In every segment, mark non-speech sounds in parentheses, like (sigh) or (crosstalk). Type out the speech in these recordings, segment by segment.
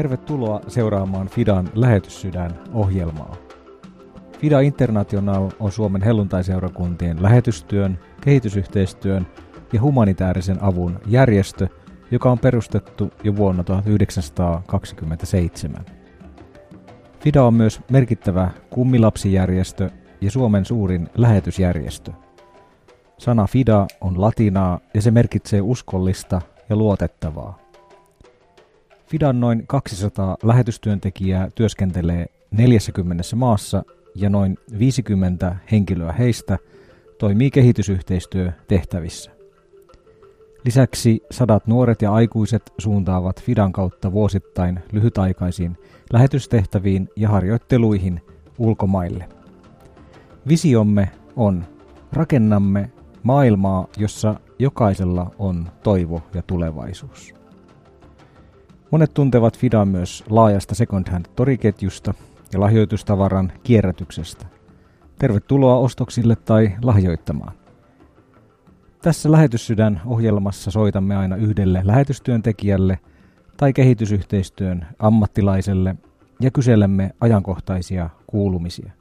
Tervetuloa seuraamaan Fidan lähetyssydän ohjelmaa. Fida International on Suomen helluntaiseurakuntien lähetystyön, kehitysyhteistyön ja humanitaarisen avun järjestö, joka on perustettu jo vuonna 1927. Fida on myös merkittävä kummilapsijärjestö ja Suomen suurin lähetysjärjestö. Sana Fida on latinaa ja se merkitsee uskollista ja luotettavaa. Fidan noin 200 lähetystyöntekijää työskentelee 40 maassa ja noin 50 henkilöä heistä toimii kehitysyhteistyötehtävissä. Lisäksi sadat nuoret ja aikuiset suuntaavat Fidan kautta vuosittain lyhytaikaisiin lähetystehtäviin ja harjoitteluihin ulkomaille. Visiomme on rakennamme maailmaa, jossa jokaisella on toivo ja tulevaisuus. Monet tuntevat Fidan myös laajasta second hand toriketjusta ja lahjoitustavaran kierrätyksestä. Tervetuloa ostoksille tai lahjoittamaan. Tässä Lähetyssydän ohjelmassa soitamme aina yhdelle lähetystyöntekijälle tai kehitysyhteistyön ammattilaiselle ja kyselemme ajankohtaisia kuulumisia.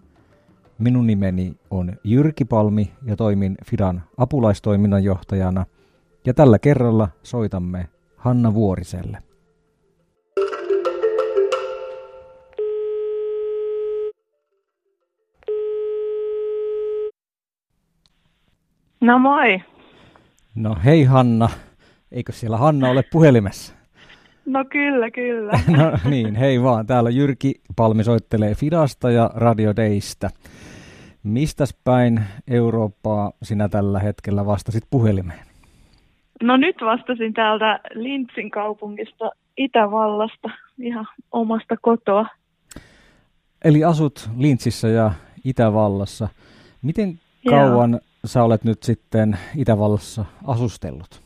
Minun nimeni on Jyrki Palmi ja toimin Fidan apulaistoiminnanjohtajana ja tällä kerralla soitamme Hanna Vuoriselle. No moi. No hei Hanna. Eikö siellä Hanna ole puhelimessa? No kyllä, kyllä. (laughs) no niin, hei vaan. Täällä Jyrki Palmi soittelee Fidasta ja Radio Daystä. Mistäs päin Eurooppaa sinä tällä hetkellä vastasit puhelimeen? No nyt vastasin täältä Lintsin kaupungista Itävallasta, ihan omasta kotoa. Eli asut Lintsissä ja Itävallassa. Miten kauan Joo. Sä olet nyt sitten Itävallassa asustellut?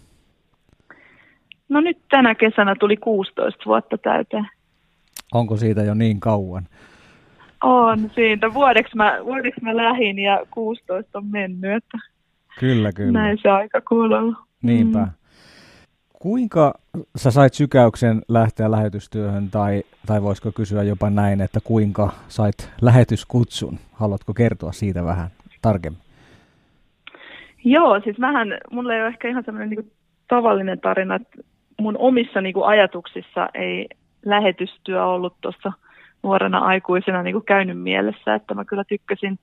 No nyt tänä kesänä tuli 16 vuotta täyteen. Onko siitä jo niin kauan? On siitä. Vuodeksi mä, vuodeksi mä lähin ja 16 on mennyt. Että kyllä, kyllä. Näin se aika kuuluu. Niinpä. Mm. Kuinka sä sait sykäyksen lähteä lähetystyöhön tai, tai voisiko kysyä jopa näin, että kuinka sait lähetyskutsun? Haluatko kertoa siitä vähän tarkemmin? Joo, siis vähän, mulla ei ole ehkä ihan semmoinen niin tavallinen tarina, että mun omissa niin kuin ajatuksissa ei lähetystyö ollut tuossa nuorena aikuisena niin kuin käynyt mielessä, että mä kyllä tykkäsin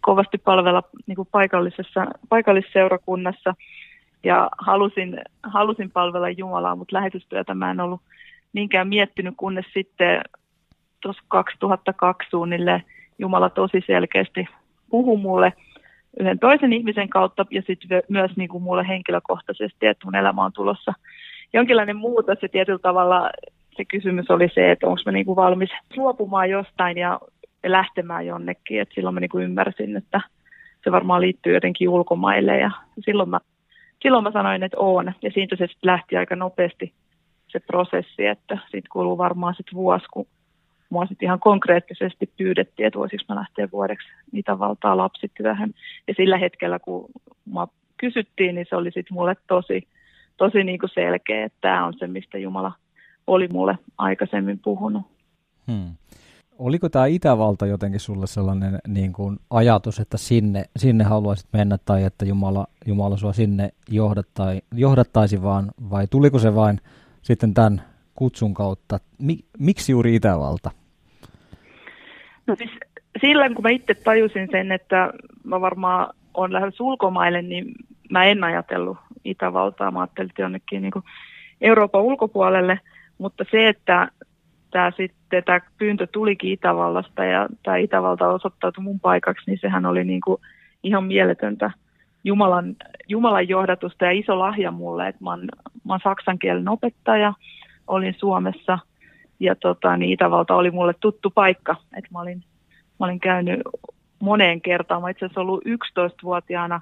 kovasti palvella niin kuin paikallisessa, paikallisseurakunnassa ja halusin, halusin palvella Jumalaa, mutta lähetystyötä mä en ollut niinkään miettinyt, kunnes sitten tuossa 2002 suunnilleen Jumala tosi selkeästi puhui mulle yhden toisen ihmisen kautta ja sitten myös niin kuin mulle henkilökohtaisesti, että mun elämä on tulossa jonkinlainen muutos ja tietyllä tavalla se kysymys oli se, että onko mä niin kuin valmis luopumaan jostain ja lähtemään jonnekin. Et silloin mä niin kuin ymmärsin, että se varmaan liittyy jotenkin ulkomaille ja silloin mä, silloin mä sanoin, että on. Ja siitä se sitten lähti aika nopeasti se prosessi, että siitä kuluu varmaan sitten vuosi, kun mua sitten ihan konkreettisesti pyydettiin, että voisiko mä lähteä vuodeksi valtaa lapsityöhön. Ja sillä hetkellä, kun mä kysyttiin, niin se oli sitten mulle tosi, tosi niin kuin selkeä, että tämä on se, mistä Jumala oli mulle aikaisemmin puhunut. Hmm. Oliko tämä Itävalta jotenkin sulle sellainen niin kuin ajatus, että sinne, sinne haluaisit mennä tai että Jumala, Jumala sua sinne johdattai, johdattaisi vaan, vai tuliko se vain sitten tämän kutsun kautta? Mi, miksi juuri Itävalta? No siis silloin, kun mä itse tajusin sen, että mä varmaan on lähes ulkomaille, niin mä en ajatellut Itävaltaa. Mä ajattelin jonnekin niin Euroopan ulkopuolelle, mutta se, että tämä sitten tämä pyyntö tulikin Itävallasta ja tämä Itävalta osoittautui mun paikaksi, niin sehän oli niin kuin ihan mieletöntä Jumalan, Jumalan johdatusta ja iso lahja mulle, että mä oon, mä oon saksan kielen opettaja, olin Suomessa ja tota, niin Itävalta oli mulle tuttu paikka, että mä olin, mä olin käynyt moneen kertaan. Mä itse asiassa ollut 11-vuotiaana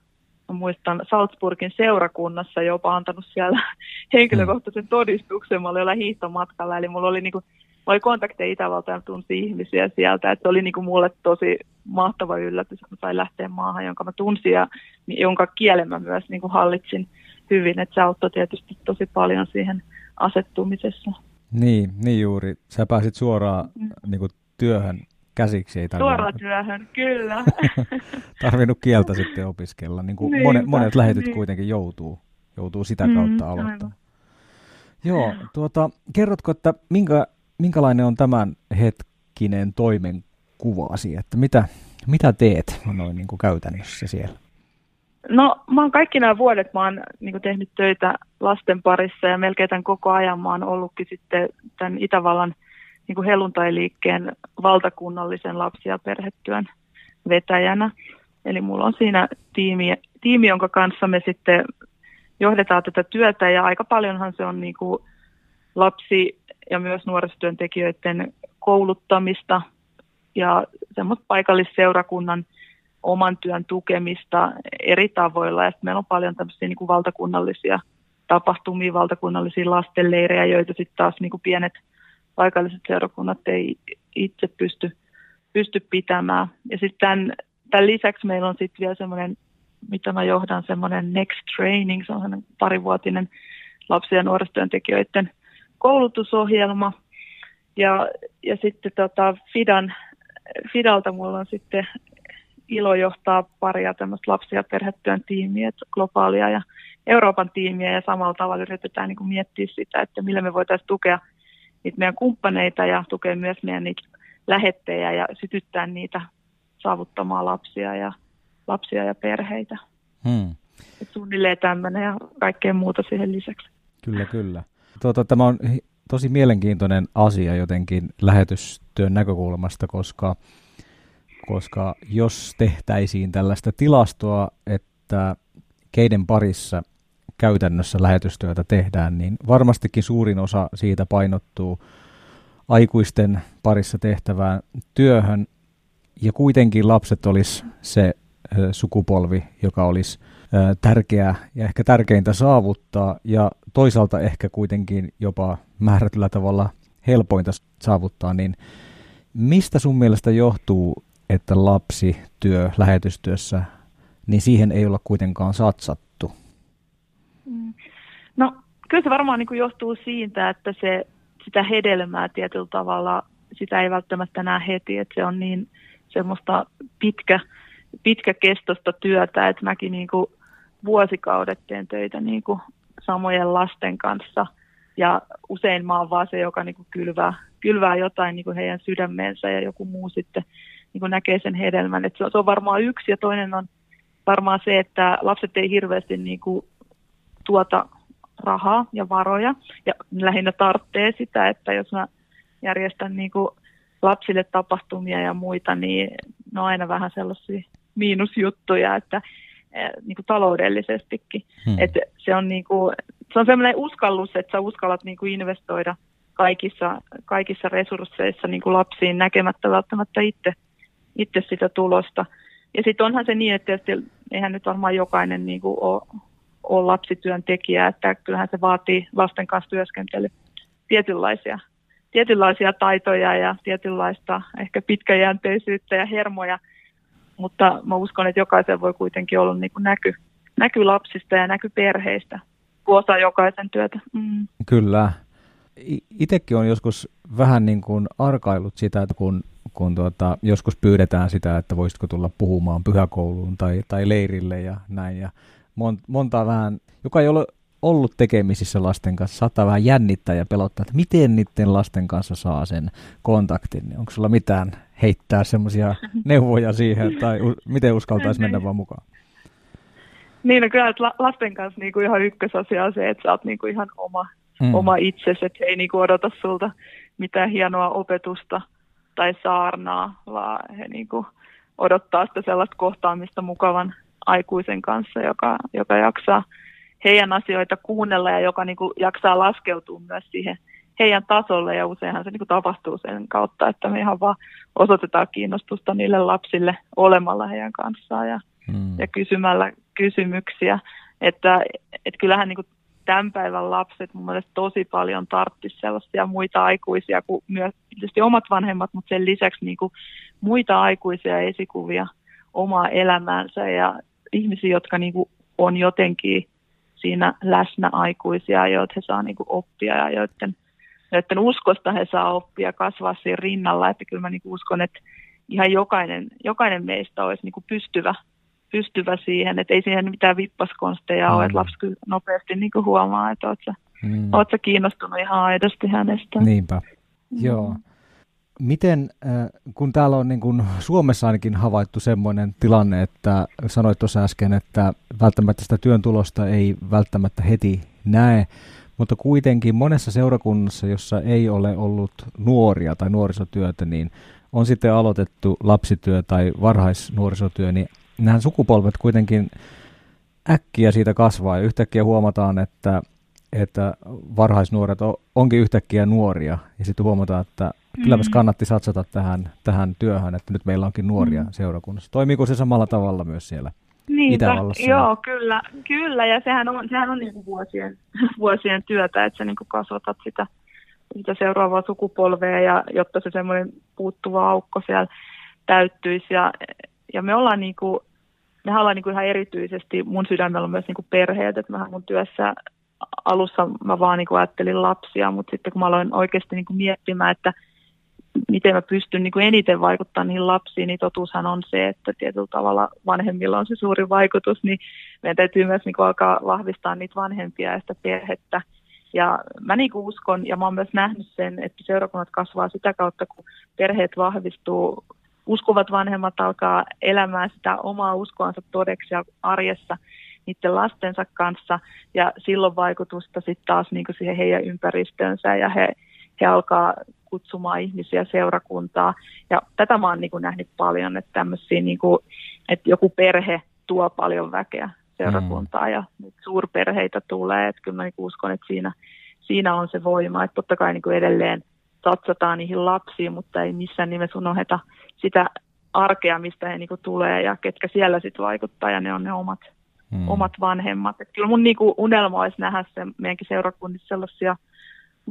mä muistan Salzburgin seurakunnassa jopa antanut siellä (laughs) henkilökohtaisen todistuksen. Mä olin jollain hiihtomatkalla, eli mulla oli niinku, mä oli kontakteja Itävaltaan ja tunsi ihmisiä sieltä, että se oli niinku mulle tosi mahtava yllätys, että mä sain lähteä maahan, jonka mä tunsin ja jonka kielen mä myös niinku hallitsin hyvin, että se auttoi tietysti tosi paljon siihen asettumisessa. Niin, niin juuri. Sä pääsit suoraan mm. niin kuin, työhön käsiksi. Ei Suoraan työhön, kyllä. (laughs) tarvinnut kieltä sitten opiskella. Niin kuin monet, monet lähetyt niin. kuitenkin joutuu, joutuu sitä mm, kautta aloittamaan. Joo, tuota, kerrotko, että minkä, minkälainen on tämän hetkinen toimenkuvasi, että mitä, mitä teet noin niin kuin käytännössä siellä? No mä oon kaikki nämä vuodet mä oon niin tehnyt töitä lasten parissa ja melkein tämän koko ajan mä oon ollutkin sitten tämän Itävallan niin helluntailiikkeen valtakunnallisen lapsi- ja perhetyön vetäjänä. Eli mulla on siinä tiimi, tiimi, jonka kanssa me sitten johdetaan tätä työtä ja aika paljonhan se on niin kuin lapsi- ja myös nuorisotyöntekijöiden kouluttamista ja semmoista paikallisseurakunnan oman työn tukemista eri tavoilla. Ja meillä on paljon tämmöisiä niin kuin valtakunnallisia tapahtumia, valtakunnallisia lastenleirejä, joita sitten taas niin kuin pienet paikalliset seurakunnat ei itse pysty, pysty pitämään. Ja sitten tämän, tämän lisäksi meillä on sitten vielä semmoinen, mitä mä johdan, semmoinen Next Training, se on parivuotinen lapsi- ja nuorisotyöntekijöiden koulutusohjelma. Ja, ja sitten tota Fidan, Fidalta mulla on sitten ilo johtaa paria tämmöistä lapsi- ja perhetyön tiimiä, globaalia ja Euroopan tiimiä, ja samalla tavalla yritetään niin kuin miettiä sitä, että millä me voitaisiin tukea niitä meidän kumppaneita ja tukea myös meidän niitä lähettejä ja sytyttää niitä saavuttamaan lapsia ja, lapsia ja perheitä. Hmm. Et suunnilleen tämmöinen ja kaikkea muuta siihen lisäksi. Kyllä, kyllä. Tuota, tämä on tosi mielenkiintoinen asia jotenkin lähetystyön näkökulmasta, koska, koska jos tehtäisiin tällaista tilastoa, että keiden parissa käytännössä lähetystyötä tehdään, niin varmastikin suurin osa siitä painottuu aikuisten parissa tehtävään työhön, ja kuitenkin lapset olisi se sukupolvi, joka olisi tärkeää ja ehkä tärkeintä saavuttaa, ja toisaalta ehkä kuitenkin jopa määrätyllä tavalla helpointa saavuttaa, niin mistä sun mielestä johtuu, että lapsityö lähetystyössä, niin siihen ei olla kuitenkaan satsattu? No kyllä se varmaan niin kuin johtuu siitä, että se, sitä hedelmää tietyllä tavalla, sitä ei välttämättä näe heti, että se on niin semmoista pitkä, pitkäkestoista työtä, että mäkin niin kuin vuosikaudet teen töitä niin kuin samojen lasten kanssa ja usein mä oon vaan se, joka niin kuin kylvää, kylvää jotain niin kuin heidän sydämeensä ja joku muu sitten niin kuin näkee sen hedelmän. että se on varmaan yksi ja toinen on varmaan se, että lapset ei hirveästi niin kuin tuota rahaa ja varoja ja lähinnä tarvitsee sitä, että jos mä järjestän niin kuin lapsille tapahtumia ja muita, niin ne on aina vähän sellaisia miinusjuttuja, että eh, niin kuin taloudellisestikin. Hmm. että se on, niin kuin, se on sellainen uskallus, että sä uskallat niin kuin investoida kaikissa, kaikissa resursseissa niin kuin lapsiin näkemättä välttämättä itse, itse sitä tulosta. Ja sitten onhan se niin, että tietysti eihän nyt varmaan jokainen niin kuin ole ole lapsityöntekijä, että kyllähän se vaatii lasten kanssa työskentely tietynlaisia, tietynlaisia taitoja ja tietynlaista ehkä pitkäjänteisyyttä ja hermoja, mutta mä uskon, että jokaisen voi kuitenkin olla niin kuin näky, näky lapsista ja näky perheistä, kun osa jokaisen työtä. Mm. Kyllä. Itsekin on joskus vähän niin kuin arkailut sitä, että kun, kun tuota, joskus pyydetään sitä, että voisitko tulla puhumaan pyhäkouluun tai, tai leirille ja näin. Ja mon, monta vähän, joka ei ole ollut tekemisissä lasten kanssa, saattaa vähän jännittää ja pelottaa, että miten niiden lasten kanssa saa sen kontaktin. Onko sulla mitään heittää semmoisia (laughs) neuvoja siihen, tai u- miten uskaltaisi mennä vaan mukaan? Niin, no kyllä, että lasten kanssa niin kuin ihan ykkösasia on se, että sä oot niin kuin ihan oma, mm. oma itsesi, että ei niin kuin odota sulta mitään hienoa opetusta tai saarnaa, vaan he niin kuin odottaa sitä sellaista kohtaamista mukavan aikuisen kanssa, joka, joka jaksaa heidän asioita kuunnella ja joka niin kuin jaksaa laskeutua myös siihen heidän tasolle ja useinhan se niin kuin tapahtuu sen kautta, että me ihan vaan osoitetaan kiinnostusta niille lapsille olemalla heidän kanssaan ja, hmm. ja kysymällä kysymyksiä. Että, että kyllähän niin kuin tämän päivän lapset mun mielestä tosi paljon tarttisi sellaisia muita aikuisia kuin myös tietysti omat vanhemmat, mutta sen lisäksi niin kuin muita aikuisia esikuvia omaa elämäänsä ja, ihmisiä, jotka niin kuin on jotenkin siinä läsnä aikuisia, joita he saa niin kuin oppia ja joiden joiden uskosta he saa oppia kasvaa siinä rinnalla, että kyllä mä niin uskon, että ihan jokainen, jokainen meistä olisi niin pystyvä, pystyvä siihen, että ei siihen mitään vippaskonsteja mm. ole, että lapsi kyllä nopeasti niin huomaa, että oot sä, mm. oot sä kiinnostunut ihan aidosti hänestä. Niinpä, mm. joo. Miten, äh, kun täällä on niin kuin Suomessa ainakin havaittu semmoinen tilanne, että sanoit tuossa äsken, että välttämättä sitä työn tulosta ei välttämättä heti näe, mutta kuitenkin monessa seurakunnassa, jossa ei ole ollut nuoria tai nuorisotyötä, niin on sitten aloitettu lapsityö tai varhaisnuorisotyö, niin nämä sukupolvet kuitenkin äkkiä siitä kasvaa ja yhtäkkiä huomataan, että, että varhaisnuoret onkin yhtäkkiä nuoria ja sitten huomataan, että kyllä mm. kannatti satsata tähän, tähän työhön, että nyt meillä onkin nuoria mm. seurakunnassa. Toimiiko se samalla tavalla myös siellä Niinpä, Itävallassa? Joo, kyllä, kyllä ja sehän on, sehän on niin kuin vuosien, (laughs) vuosien työtä, että sä niin kuin kasvatat sitä, sitä seuraavaa sukupolvea ja jotta se semmoinen puuttuva aukko siellä täyttyisi ja, ja me ollaan niin kuin, me ollaan niin kuin ihan erityisesti, mun sydämellä on myös niin kuin perheet, että mä mun työssä alussa mä vaan niin kuin ajattelin lapsia, mutta sitten kun mä aloin oikeasti niin kuin miettimään, että miten mä pystyn niin kuin eniten vaikuttamaan niihin lapsiin, niin totuushan on se, että tietyllä tavalla vanhemmilla on se suuri vaikutus, niin meidän täytyy myös niin kuin alkaa vahvistaa niitä vanhempia ja sitä perhettä. Ja mä niin kuin uskon, ja mä oon myös nähnyt sen, että seurakunnat kasvaa sitä kautta, kun perheet vahvistuu, uskovat vanhemmat alkaa elämään sitä omaa uskoansa todeksi ja arjessa niiden lastensa kanssa, ja silloin vaikutusta sitten taas niin siihen heidän ympäristönsä, ja he, he alkaa kutsumaan ihmisiä seurakuntaa. Ja tätä mä oon niin kuin nähnyt paljon, että tämmöisiä, niin kuin, että joku perhe tuo paljon väkeä seurakuntaa mm. ja nyt suurperheitä tulee. Että kyllä mä niin uskon, että siinä, siinä on se voima, että totta kai niin edelleen satsataan niihin lapsiin, mutta ei missään nimessä unoheta sitä arkea, mistä he niin kuin tulee ja ketkä siellä sitten vaikuttaa ja ne on ne omat, mm. omat vanhemmat. Et kyllä mun niin kuin unelma olisi nähdä se meidänkin seurakunnissa sellaisia –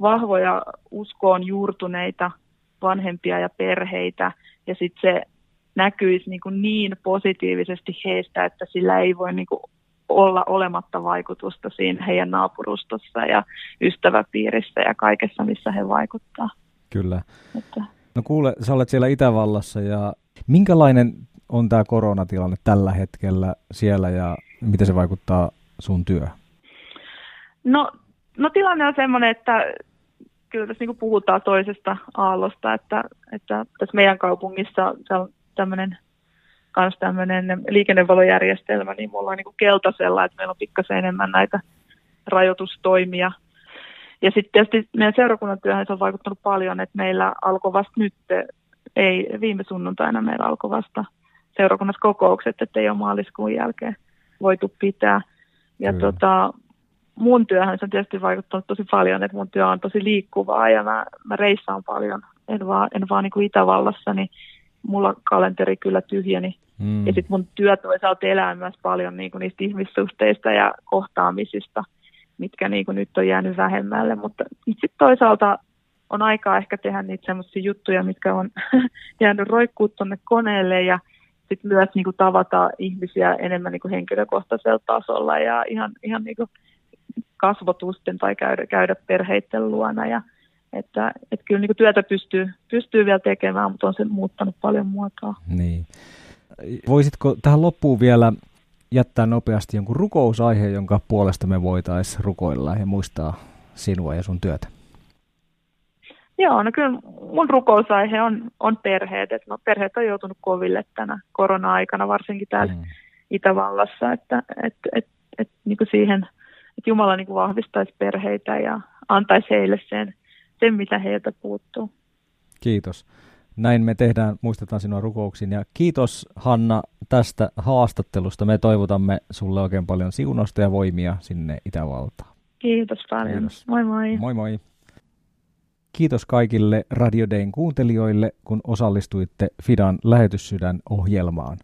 vahvoja uskoon juurtuneita vanhempia ja perheitä, ja sitten se näkyisi niin, kuin niin positiivisesti heistä, että sillä ei voi niin kuin olla olematta vaikutusta siinä heidän naapurustossa ja ystäväpiirissä ja kaikessa, missä he vaikuttaa. Kyllä. Että. No kuule, sä olet siellä Itävallassa ja minkälainen on tämä koronatilanne tällä hetkellä siellä ja miten se vaikuttaa sun työhön? No No tilanne on sellainen, että kyllä tässä niin puhutaan toisesta aallosta, että, että tässä meidän kaupungissa on tämmöinen kans tämmöinen liikennevalojärjestelmä, niin mulla on niin keltaisella, että meillä on pikkasen enemmän näitä rajoitustoimia. Ja sitten tietysti meidän seurakunnan työhön se on vaikuttanut paljon, että meillä alkoi vasta nyt, ei viime sunnuntaina meillä alkoi vasta seurakunnassa kokoukset, että ei ole maaliskuun jälkeen voitu pitää. Ja mm. tota, mun työhön se on tietysti vaikuttanut tosi paljon, että mun työ on tosi liikkuvaa ja mä, mä reissaan paljon, en vaan, en vaan niin kuin Itävallassa, niin mulla kalenteri kyllä tyhjeni. Mm. Ja sitten mun työ toisaalta elää myös paljon niin kuin niistä ihmissuhteista ja kohtaamisista, mitkä niin kuin nyt on jäänyt vähemmälle. Mutta sitten toisaalta on aikaa ehkä tehdä niitä semmoisia juttuja, mitkä on (laughs) jäänyt roikkuu tuonne koneelle ja sitten myös niin kuin tavata ihmisiä enemmän niin kuin henkilökohtaisella tasolla ja ihan, ihan niin kuin kasvotusten tai käydä, käydä perheiden luona. Ja, että, että kyllä niin kuin työtä pystyy, pystyy vielä tekemään, mutta on se muuttanut paljon muotoa. Niin. Voisitko tähän loppuun vielä jättää nopeasti jonkun rukousaiheen, jonka puolesta me voitaisiin rukoilla ja muistaa sinua ja sun työtä? Joo, no kyllä mun rukousaihe on, on perheet. Et no, perheet on joutunut koville tänä korona-aikana, varsinkin täällä mm. Itävallassa, että et, et, et, niin kuin siihen että Jumala niin kuin vahvistaisi perheitä ja antaisi heille sen, sen, mitä heiltä puuttuu. Kiitos. Näin me tehdään, muistetaan sinua rukouksiin. Ja kiitos Hanna tästä haastattelusta. Me toivotamme sulle oikein paljon siunosta ja voimia sinne Itävaltaan. Kiitos paljon. Kiitos. Moi moi. Moi moi. Kiitos kaikille Radio Dayn kuuntelijoille, kun osallistuitte Fidan lähetyssydän ohjelmaan.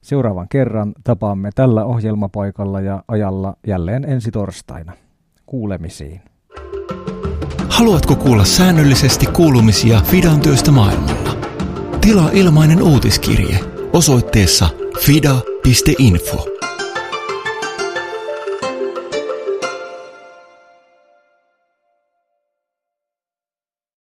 Seuraavan kerran tapaamme tällä ohjelmapaikalla ja ajalla jälleen ensi torstaina. Kuulemisiin. Haluatko kuulla säännöllisesti kuulumisia Fidan työstä maailmalla? Tilaa ilmainen uutiskirje osoitteessa fida.info.